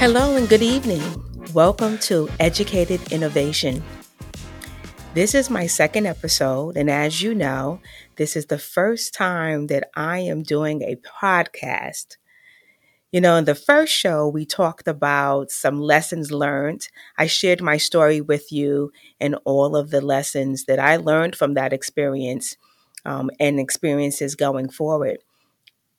Hello and good evening. Welcome to Educated Innovation. This is my second episode, and as you know, this is the first time that I am doing a podcast. You know, in the first show, we talked about some lessons learned. I shared my story with you and all of the lessons that I learned from that experience um, and experiences going forward.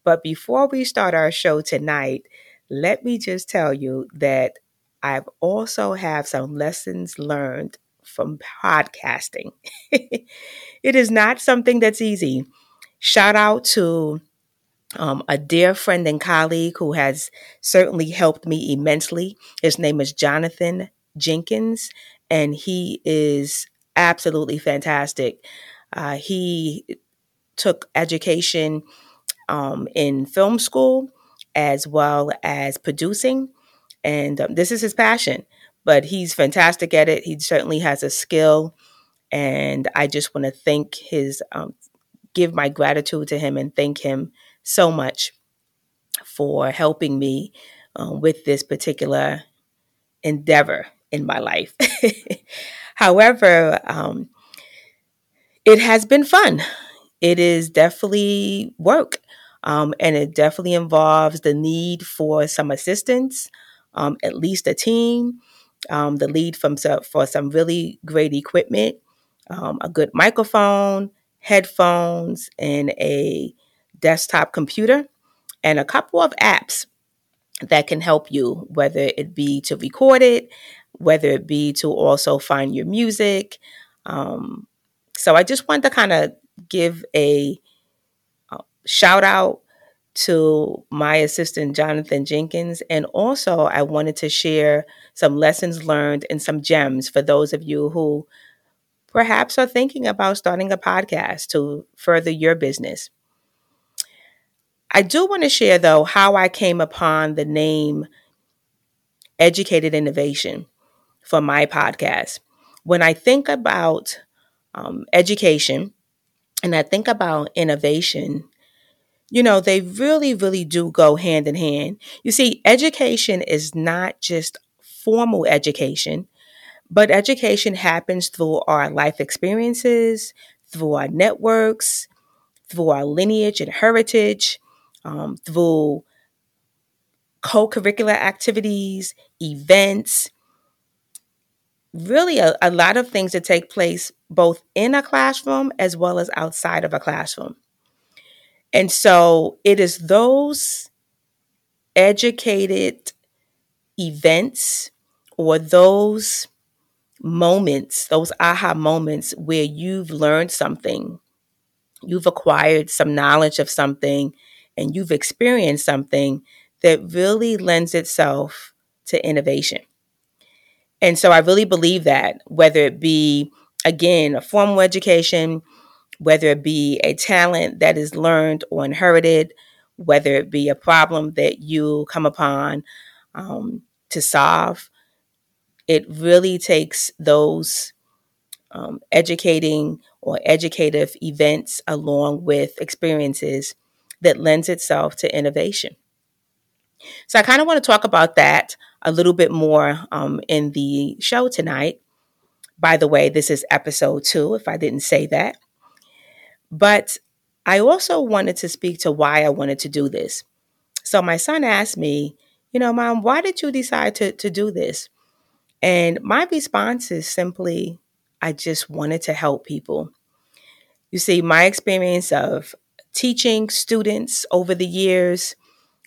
But before we start our show tonight, let me just tell you that I've also have some lessons learned from podcasting. it is not something that's easy. Shout out to um, a dear friend and colleague who has certainly helped me immensely. His name is Jonathan Jenkins, and he is absolutely fantastic. Uh, he took education um, in film school as well as producing, and um, this is his passion. But he's fantastic at it. He certainly has a skill, and I just want to thank his, um, give my gratitude to him, and thank him so much for helping me um, with this particular endeavor in my life. However, um, it has been fun. It is definitely work, um, and it definitely involves the need for some assistance, um, at least a team, um, the lead from for some really great equipment, um, a good microphone, headphones, and a desktop computer, and a couple of apps that can help you, whether it be to record it, whether it be to also find your music. Um, so I just wanted to kind of give a shout out to my assistant, Jonathan Jenkins. And also, I wanted to share some lessons learned and some gems for those of you who perhaps are thinking about starting a podcast to further your business. I do want to share, though, how I came upon the name Educated Innovation for my podcast. When I think about um, education and I think about innovation, you know, they really, really do go hand in hand. You see, education is not just formal education, but education happens through our life experiences, through our networks, through our lineage and heritage, um, through co curricular activities, events, really a, a lot of things that take place both in a classroom as well as outside of a classroom. And so it is those educated events or those moments, those aha moments where you've learned something, you've acquired some knowledge of something, and you've experienced something that really lends itself to innovation. And so I really believe that, whether it be, again, a formal education, whether it be a talent that is learned or inherited, whether it be a problem that you come upon um, to solve, it really takes those um, educating or educative events along with experiences that lends itself to innovation. So I kind of want to talk about that a little bit more um, in the show tonight. By the way, this is episode two, if I didn't say that. But I also wanted to speak to why I wanted to do this. So my son asked me, you know, mom, why did you decide to, to do this? And my response is simply, I just wanted to help people. You see, my experience of teaching students over the years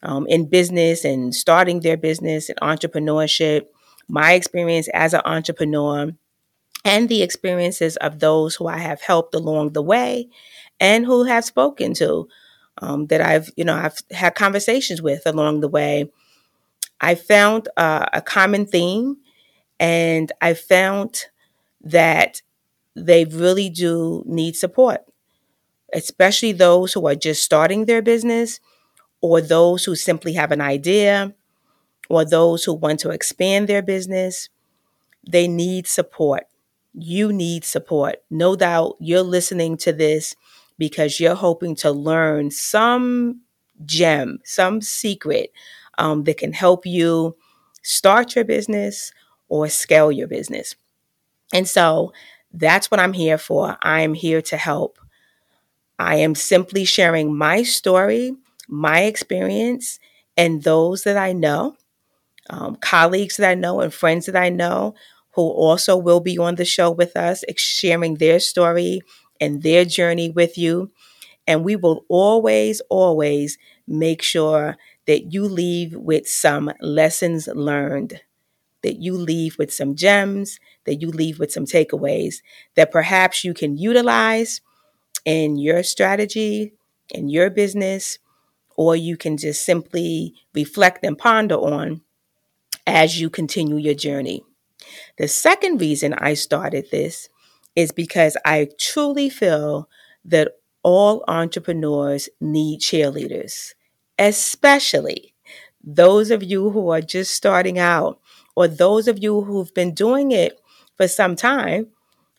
um, in business and starting their business and entrepreneurship, my experience as an entrepreneur, and the experiences of those who I have helped along the way and who have spoken to um, that I've, you know, I've had conversations with along the way. I found uh, a common theme and I found that they really do need support especially those who are just starting their business, or those who simply have an idea, or those who want to expand their business. They need support. You need support. No doubt you're listening to this because you're hoping to learn some gem, some secret um, that can help you start your business or scale your business. And so that's what I'm here for. I'm here to help. I am simply sharing my story, my experience, and those that I know, um, colleagues that I know, and friends that I know who also will be on the show with us, sharing their story and their journey with you. And we will always, always make sure that you leave with some lessons learned, that you leave with some gems, that you leave with some takeaways that perhaps you can utilize in your strategy, in your business, or you can just simply reflect and ponder on as you continue your journey. The second reason I started this is because I truly feel that all entrepreneurs need cheerleaders, especially those of you who are just starting out or those of you who've been doing it for some time,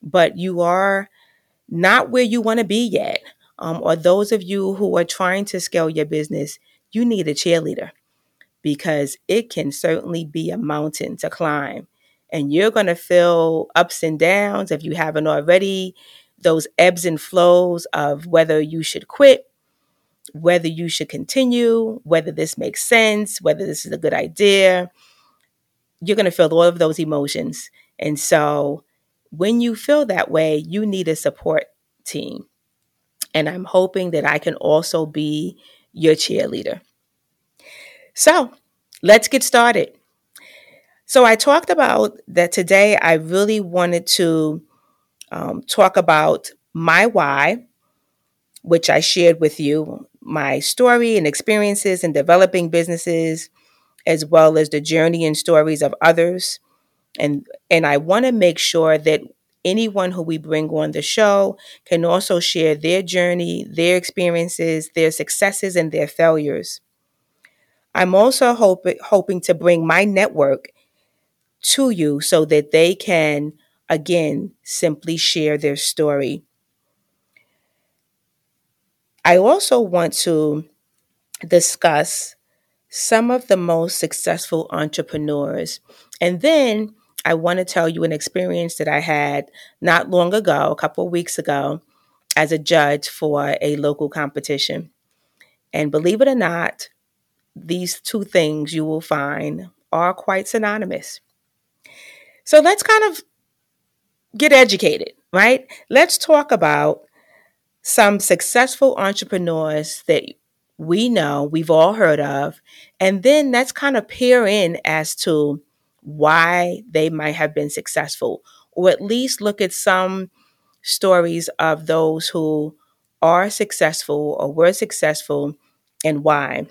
but you are not where you want to be yet, um, or those of you who are trying to scale your business, you need a cheerleader because it can certainly be a mountain to climb. And you're going to feel ups and downs if you haven't already, those ebbs and flows of whether you should quit, whether you should continue, whether this makes sense, whether this is a good idea. You're going to feel all of those emotions. And so when you feel that way, you need a support team. And I'm hoping that I can also be your cheerleader. So let's get started. So I talked about that today. I really wanted to um, talk about my why, which I shared with you, my story and experiences in developing businesses, as well as the journey and stories of others. And, and I want to make sure that anyone who we bring on the show can also share their journey, their experiences, their successes, and their failures. I'm also hope, hoping to bring my network to you so that they can, again, simply share their story. I also want to discuss some of the most successful entrepreneurs. And then I want to tell you an experience that I had not long ago, a couple of weeks ago, as a judge for a local competition. And believe it or not, these two things you will find are quite synonymous. So let's kind of get educated, right? Let's talk about some successful entrepreneurs that we know, we've all heard of, and then let's kind of peer in as to why they might have been successful, or at least look at some stories of those who are successful or were successful and why.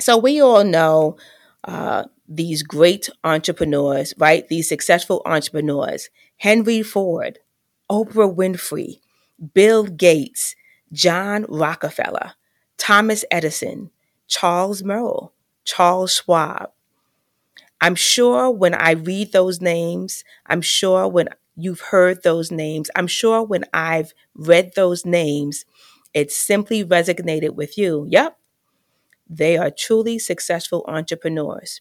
So we all know uh, these great entrepreneurs, right? These successful entrepreneurs Henry Ford, Oprah Winfrey, Bill Gates, John Rockefeller, Thomas Edison, Charles Merrill, Charles Schwab. I'm sure when I read those names, I'm sure when you've heard those names, I'm sure when I've read those names, it simply resonated with you. Yep, they are truly successful entrepreneurs.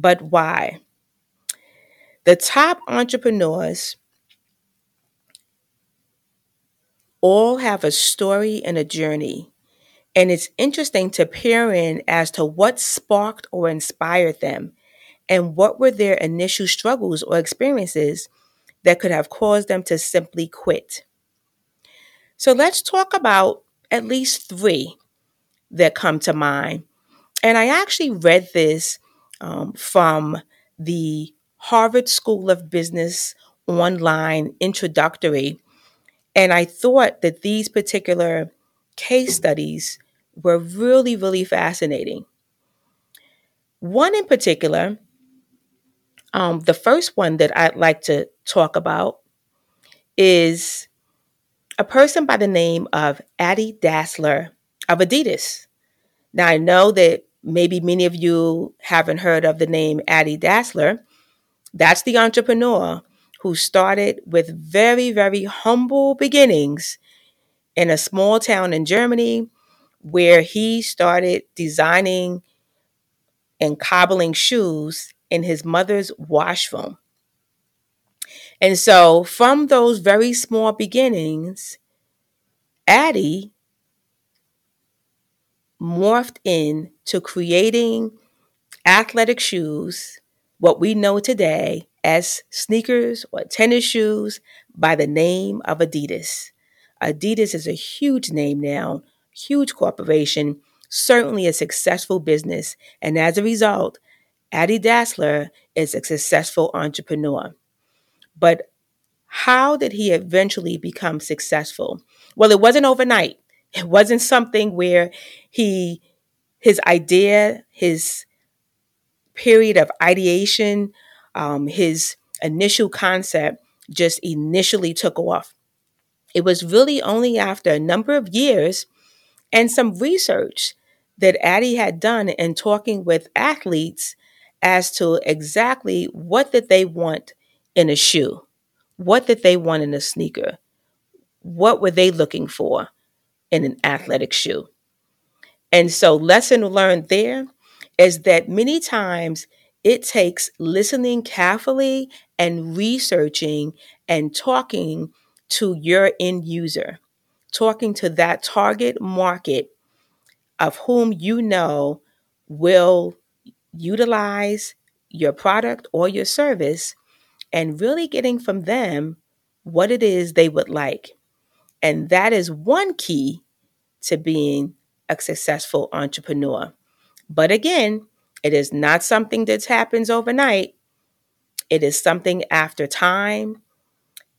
But why? The top entrepreneurs all have a story and a journey. And it's interesting to peer in as to what sparked or inspired them and what were their initial struggles or experiences that could have caused them to simply quit. So let's talk about at least three that come to mind. And I actually read this um, from the Harvard School of Business online introductory. And I thought that these particular case studies were really, really fascinating. One in particular, um, the first one that I'd like to talk about is a person by the name of Adi Dassler of Adidas. Now, I know that maybe many of you haven't heard of the name Adi Dassler. That's the entrepreneur who started with very, very humble beginnings in a small town in Germany where he started designing and cobbling shoes in his mother's washroom. And so, from those very small beginnings, Adi morphed into creating athletic shoes, what we know today as sneakers or tennis shoes, by the name of Adidas. Adidas is a huge name now, huge corporation, certainly a successful business, and as a result, Adi Dassler is a successful entrepreneur. But how did he eventually become successful? Well, it wasn't overnight. It wasn't something where he his idea, his period of ideation, um, his initial concept just initially took off. It was really only after a number of years and some research that Adi had done in talking with athletes as to exactly what did they want in a shoe, what did they want in a sneaker, what were they looking for in an athletic shoe. And so, lesson learned there is that many times it takes listening carefully and researching and talking to your end user, talking to that target market of whom you know will utilize your product or your service and really getting from them what it is they would like. And that is one key to being a successful entrepreneur. But again, it is not something that happens overnight. It is something after time,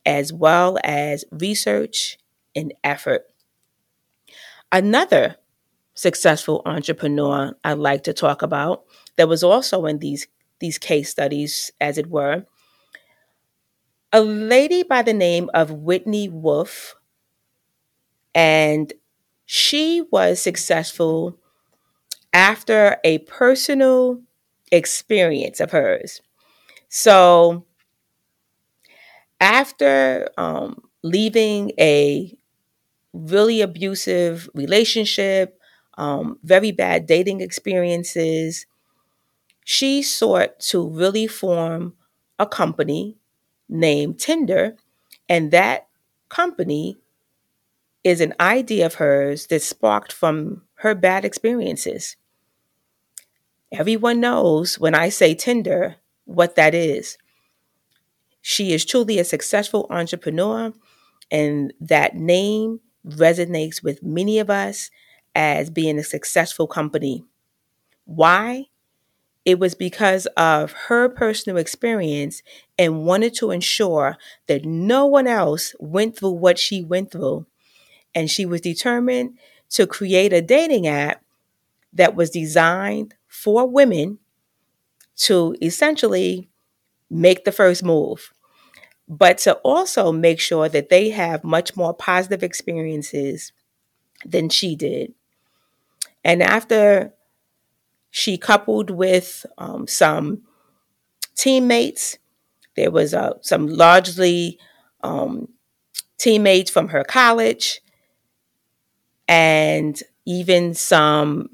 as well as research and effort. Another successful entrepreneur I'd like to talk about that was also in these, these case studies, as it were, a lady by the name of Whitney Wolfe, and she was successful after a personal experience of hers. So, after um, leaving a really abusive relationship, um, very bad dating experiences, she sought to really form a company named Tinder. And that company is an idea of hers that sparked from her bad experiences. Everyone knows when I say Tinder what that is. She is truly a successful entrepreneur, and that name resonates with many of us as being a successful company. Why? It was because of her personal experience and wanted to ensure that no one else went through what she went through. And she was determined to create a dating app that was designed for women to essentially make the first move, but to also make sure that they have much more positive experiences than she did. And after she coupled with um, some teammates, there was uh, some largely um, teammates from her college and even some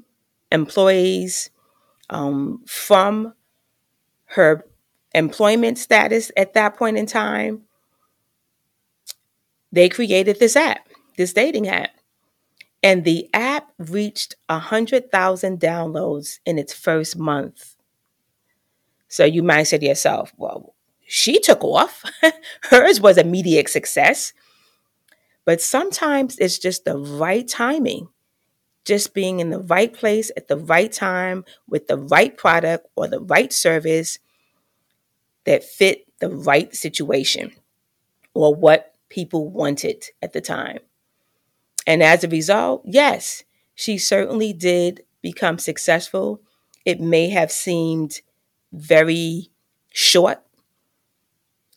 employees um, from her employment status at that point in time, they created this app, this dating app. And the app reached 100,000 downloads in its first month. So you might say to yourself, well, she took off. Hers was a immediate success. But sometimes it's just the right timing just being in the right place at the right time with the right product or the right service that fit the right situation or what people wanted at the time. And as a result, yes, she certainly did become successful. It may have seemed very short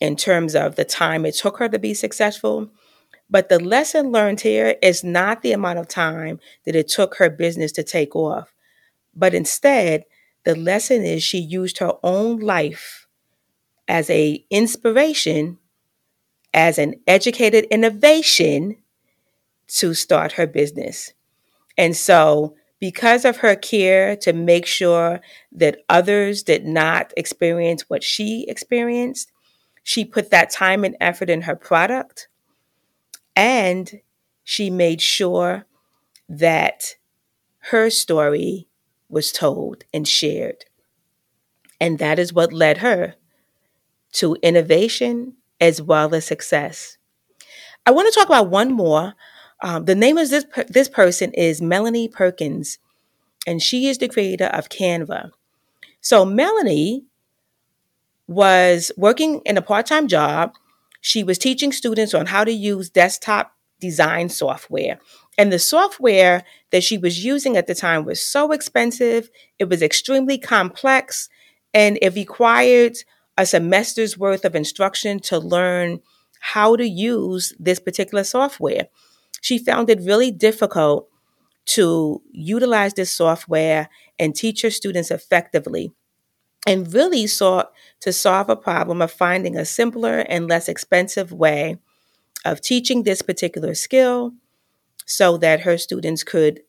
in terms of the time it took her to be successful, but the lesson learned here is not the amount of time that it took her business to take off, but instead, the lesson is she used her own life as a inspiration, as an educated innovation to start her business. And so because of her care to make sure that others did not experience what she experienced, she put that time and effort in her product and she made sure that her story was told and shared. And that is what led her to innovation as well as success. I want to talk about one more. Um, the name of this this person is Melanie Perkins, and she is the creator of Canva. So Melanie was working in a part-time job. She was teaching students on how to use desktop design software. And the software that she was using at the time was so expensive, it was extremely complex, and it required a semester's worth of instruction to learn how to use this particular software. She found it really difficult to utilize this software and teach her students effectively and really sought to solve a problem of finding a simpler and less expensive way of teaching this particular skill so that her students could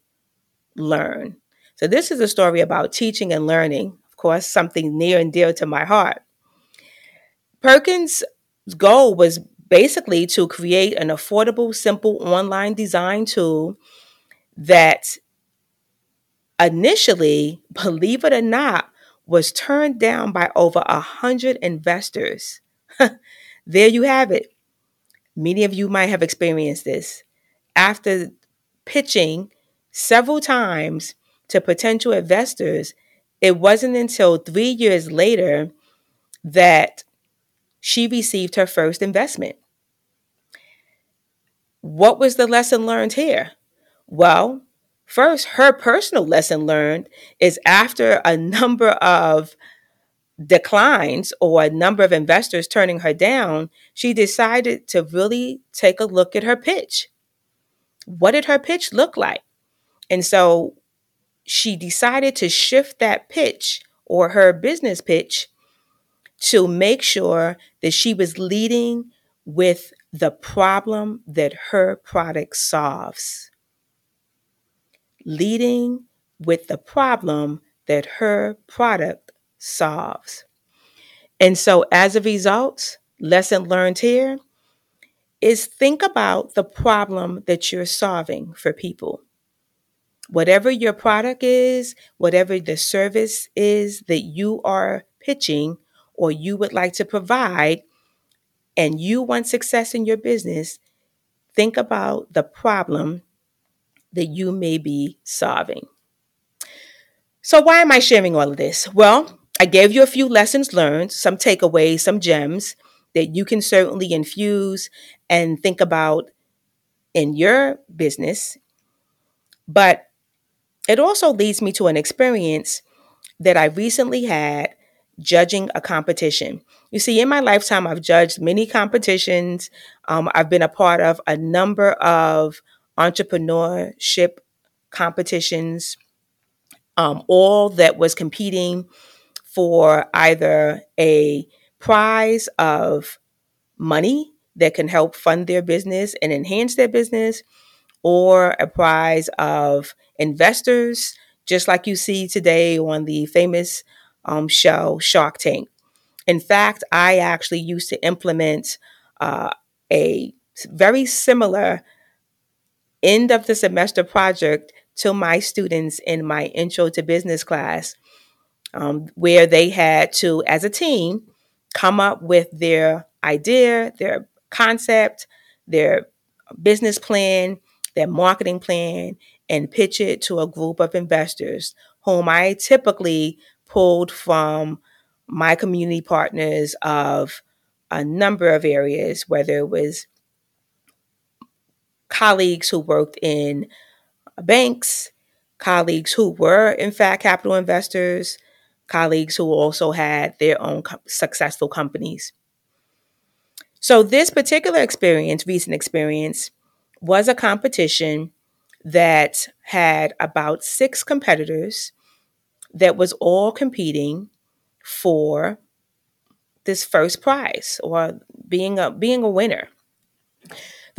learn. So, this is a story about teaching and learning, of course, something near and dear to my heart. Perkins' goal was basically to create an affordable, simple online design tool that initially, believe it or not, was turned down by over a hundred investors. there you have it. Many of you might have experienced this. After pitching several times to potential investors, it wasn't until three years later that she received her first investment. What was the lesson learned here? Well, first, her personal lesson learned is after a number of declines or a number of investors turning her down, she decided to really take a look at her pitch. What did her pitch look like? And so she decided to shift that pitch or her business pitch to make sure that she was leading with the problem that her product solves. Leading with the problem that her product solves. And so, as a result, lesson learned here is think about the problem that you're solving for people. Whatever your product is, whatever the service is that you are pitching or you would like to provide, and you want success in your business, think about the problem that you may be solving. So, why am I sharing all of this? Well, I gave you a few lessons learned, some takeaways, some gems that you can certainly infuse and think about in your business. But it also leads me to an experience that I recently had judging a competition. You see, in my lifetime, I've judged many competitions. Um, I've been a part of a number of entrepreneurship competitions, um, all that was competing for either a prize of money that can help fund their business and enhance their business, or a prize of investors, just like you see today on the famous um, show Shark Tank. In fact, I actually used to implement uh, a very similar end of the semester project to my students in my intro to business class, um, where they had to, as a team, come up with their idea, their concept, their business plan, their marketing plan, and pitch it to a group of investors whom I typically pulled from my community partners of a number of areas, whether it was colleagues who worked in uh, banks, colleagues who were, in fact, capital investors, colleagues who also had their own co- successful companies. So, this particular experience, recent experience, was a competition that had about six competitors that was all competing for this first prize or being a being a winner.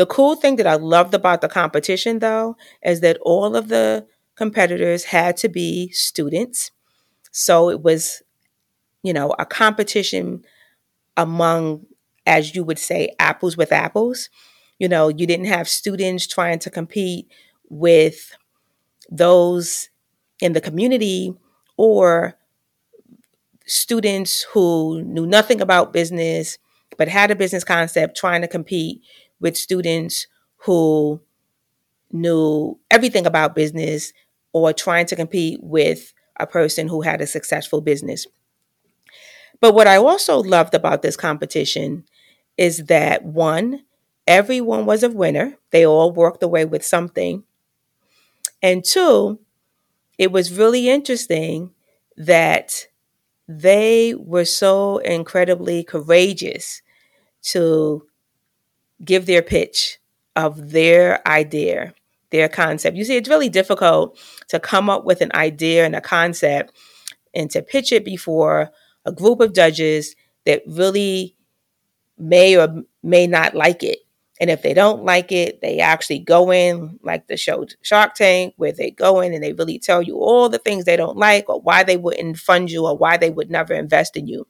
The cool thing that I loved about the competition though is that all of the competitors had to be students. So it was, you know, a competition among, as you would say, apples with apples. You know, you didn't have students trying to compete with those in the community or students who knew nothing about business but had a business concept trying to compete with students who knew everything about business or trying to compete with a person who had a successful business. But what I also loved about this competition is that one, everyone was a winner, they all worked away with something. And two, it was really interesting that they were so incredibly courageous to give their pitch of their idea, their concept. You see, it's really difficult to come up with an idea and a concept and to pitch it before a group of judges that really may or may not like it. And if they don't like it, they actually go in, like the show Shark Tank, where they go in and they really tell you all the things they don't like or why they wouldn't fund you or why they would never invest in you.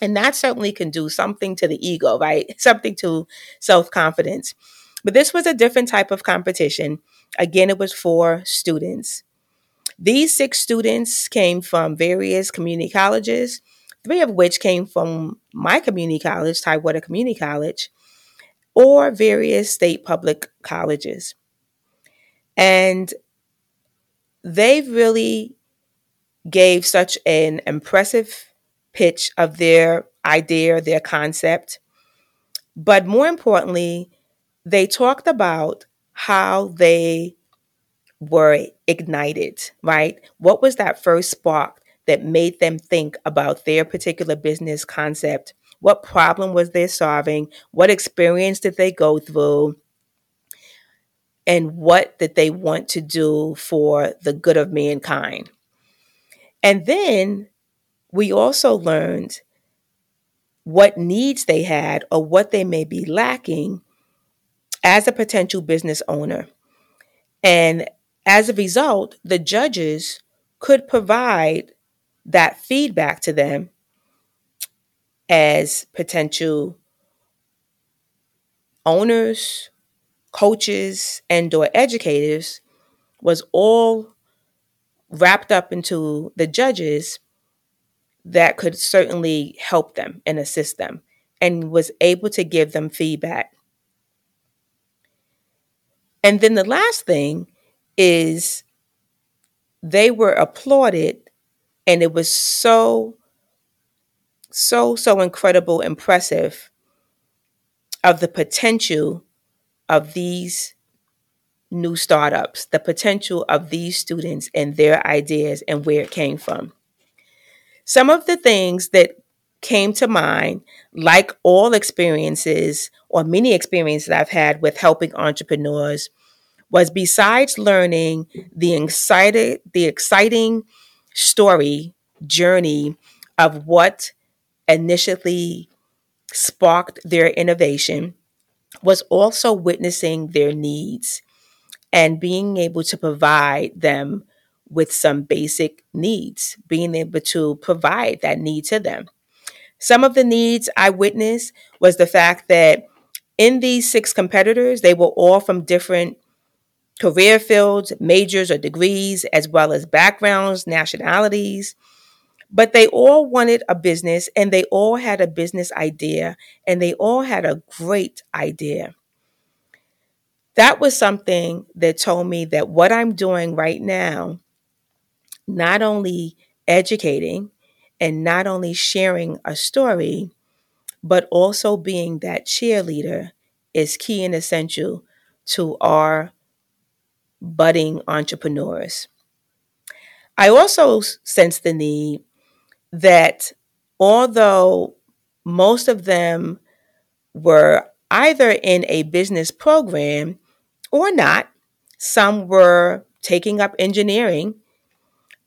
And that certainly can do something to the ego, right? Something to self confidence. But this was a different type of competition. Again, it was for students. These six students came from various community colleges, three of which came from my community college, Tidewater Community College or various state public colleges. And they really gave such an impressive pitch of their idea, their concept. But more importantly, they talked about how they were ignited, right? What was that first spark that made them think about their particular business concept what problem was they solving? What experience did they go through? And what did they want to do for the good of mankind? And then we also learned what needs they had or what they may be lacking as a potential business owner. And as a result, the judges could provide that feedback to them as potential owners, coaches, and or educators was all wrapped up into the judges that could certainly help them and assist them and was able to give them feedback. And then the last thing is they were applauded and it was so so, so incredible, impressive of the potential of these new startups, the potential of these students and their ideas and where it came from. Some of the things that came to mind, like all experiences or many experiences I've had with helping entrepreneurs, was besides learning the excited, the exciting story journey of what initially sparked their innovation was also witnessing their needs and being able to provide them with some basic needs, being able to provide that need to them. Some of the needs I witnessed was the fact that in these six competitors, they were all from different career fields, majors or degrees, as well as backgrounds, nationalities, but they all wanted a business and they all had a business idea and they all had a great idea. That was something that told me that what I'm doing right now, not only educating and not only sharing a story, but also being that cheerleader is key and essential to our budding entrepreneurs. I also sense the need that although most of them were either in a business program or not, some were taking up engineering,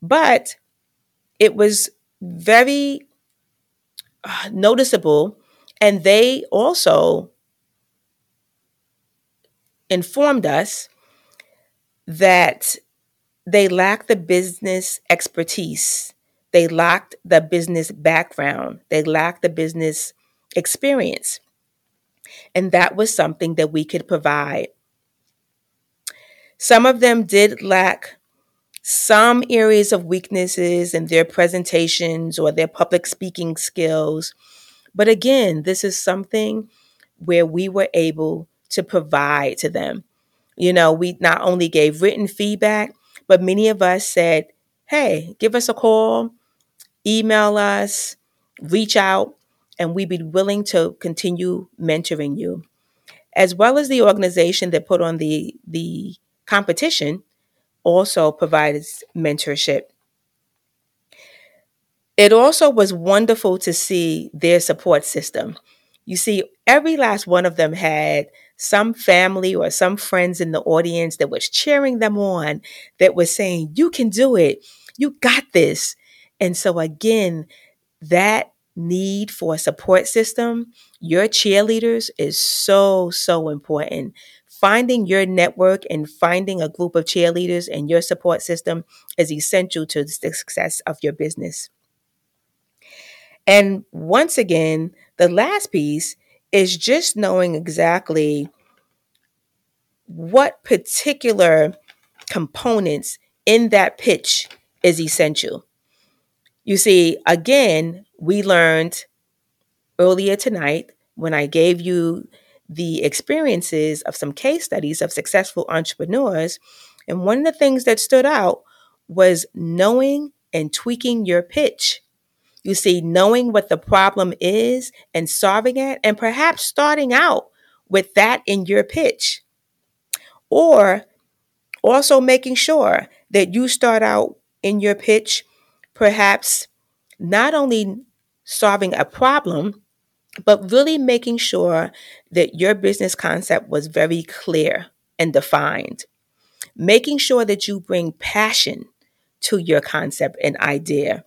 but it was very uh, noticeable. And they also informed us that they lacked the business expertise. They lacked the business background. They lacked the business experience. And that was something that we could provide. Some of them did lack some areas of weaknesses in their presentations or their public speaking skills. But again, this is something where we were able to provide to them. You know, we not only gave written feedback, but many of us said, hey, give us a call, email us, reach out, and we'd be willing to continue mentoring you. As well as the organization that put on the, the competition also provides mentorship. It also was wonderful to see their support system. You see, every last one of them had some family or some friends in the audience that was cheering them on, that was saying, You can do it. You got this. And so, again, that need for a support system, your cheerleaders is so, so important. Finding your network and finding a group of cheerleaders and your support system is essential to the success of your business. And once again, the last piece is just knowing exactly what particular components in that pitch is essential. You see, again, we learned earlier tonight when I gave you the experiences of some case studies of successful entrepreneurs. And one of the things that stood out was knowing and tweaking your pitch. You see, knowing what the problem is and solving it, and perhaps starting out with that in your pitch. Or also making sure that you start out in your pitch, perhaps not only solving a problem, but really making sure that your business concept was very clear and defined. Making sure that you bring passion to your concept and idea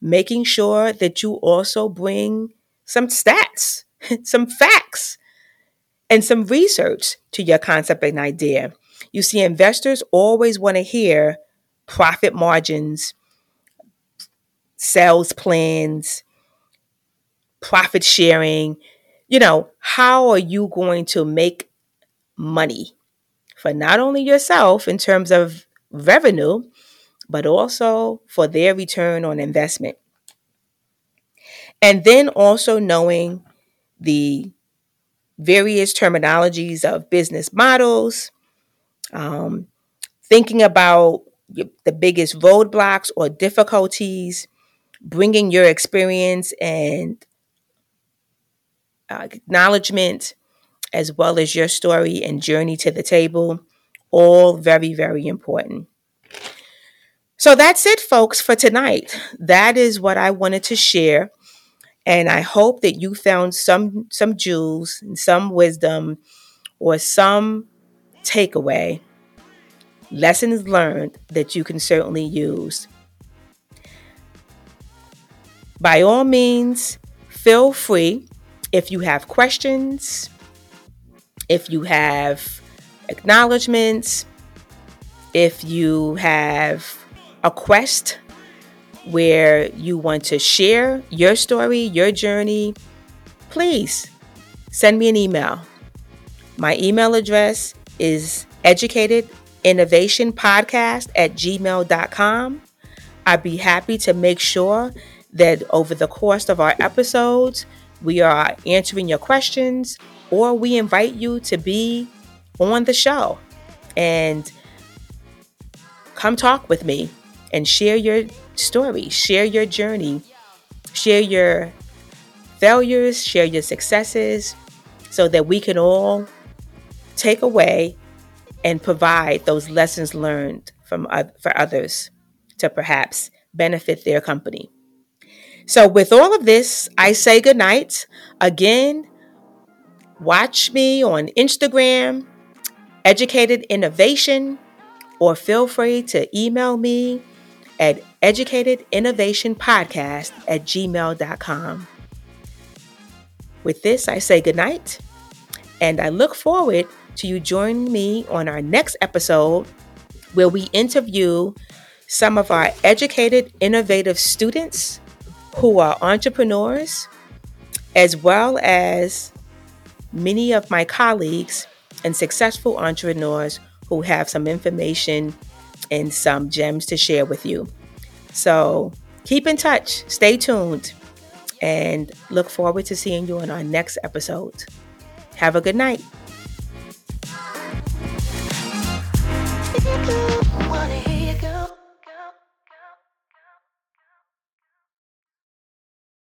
making sure that you also bring some stats, some facts, and some research to your concept and idea. You see, investors always want to hear profit margins, sales plans, profit sharing. You know, how are you going to make money for not only yourself in terms of revenue, but also for their return on investment. And then also knowing the various terminologies of business models, um, thinking about the biggest roadblocks or difficulties, bringing your experience and acknowledgement, as well as your story and journey to the table, all very, very important. So that's it, folks, for tonight. That is what I wanted to share. And I hope that you found some some jewels, and some wisdom, or some takeaway, lessons learned that you can certainly use. By all means, feel free if you have questions, if you have acknowledgments, if you have a quest where you want to share your story, your journey, please send me an email. My email address is educatedinnovationpodcast at gmail.com. I'd be happy to make sure that over the course of our episodes, we are answering your questions or we invite you to be on the show and come talk with me and share your story, share your journey, share your failures, share your successes, so that we can all take away and provide those lessons learned from for others to perhaps benefit their company. So, with all of this, I say goodnight. Again, watch me on Instagram, Educated Innovation, or feel free to email me at educatedinnovationpodcast at gmail.com. With this, I say goodnight, and I look forward to you joining me on our next episode where we interview some of our educated, innovative students who are entrepreneurs, as well as many of my colleagues and successful entrepreneurs who have some information and some gems to share with you. So keep in touch, stay tuned, and look forward to seeing you on our next episode. Have a good night.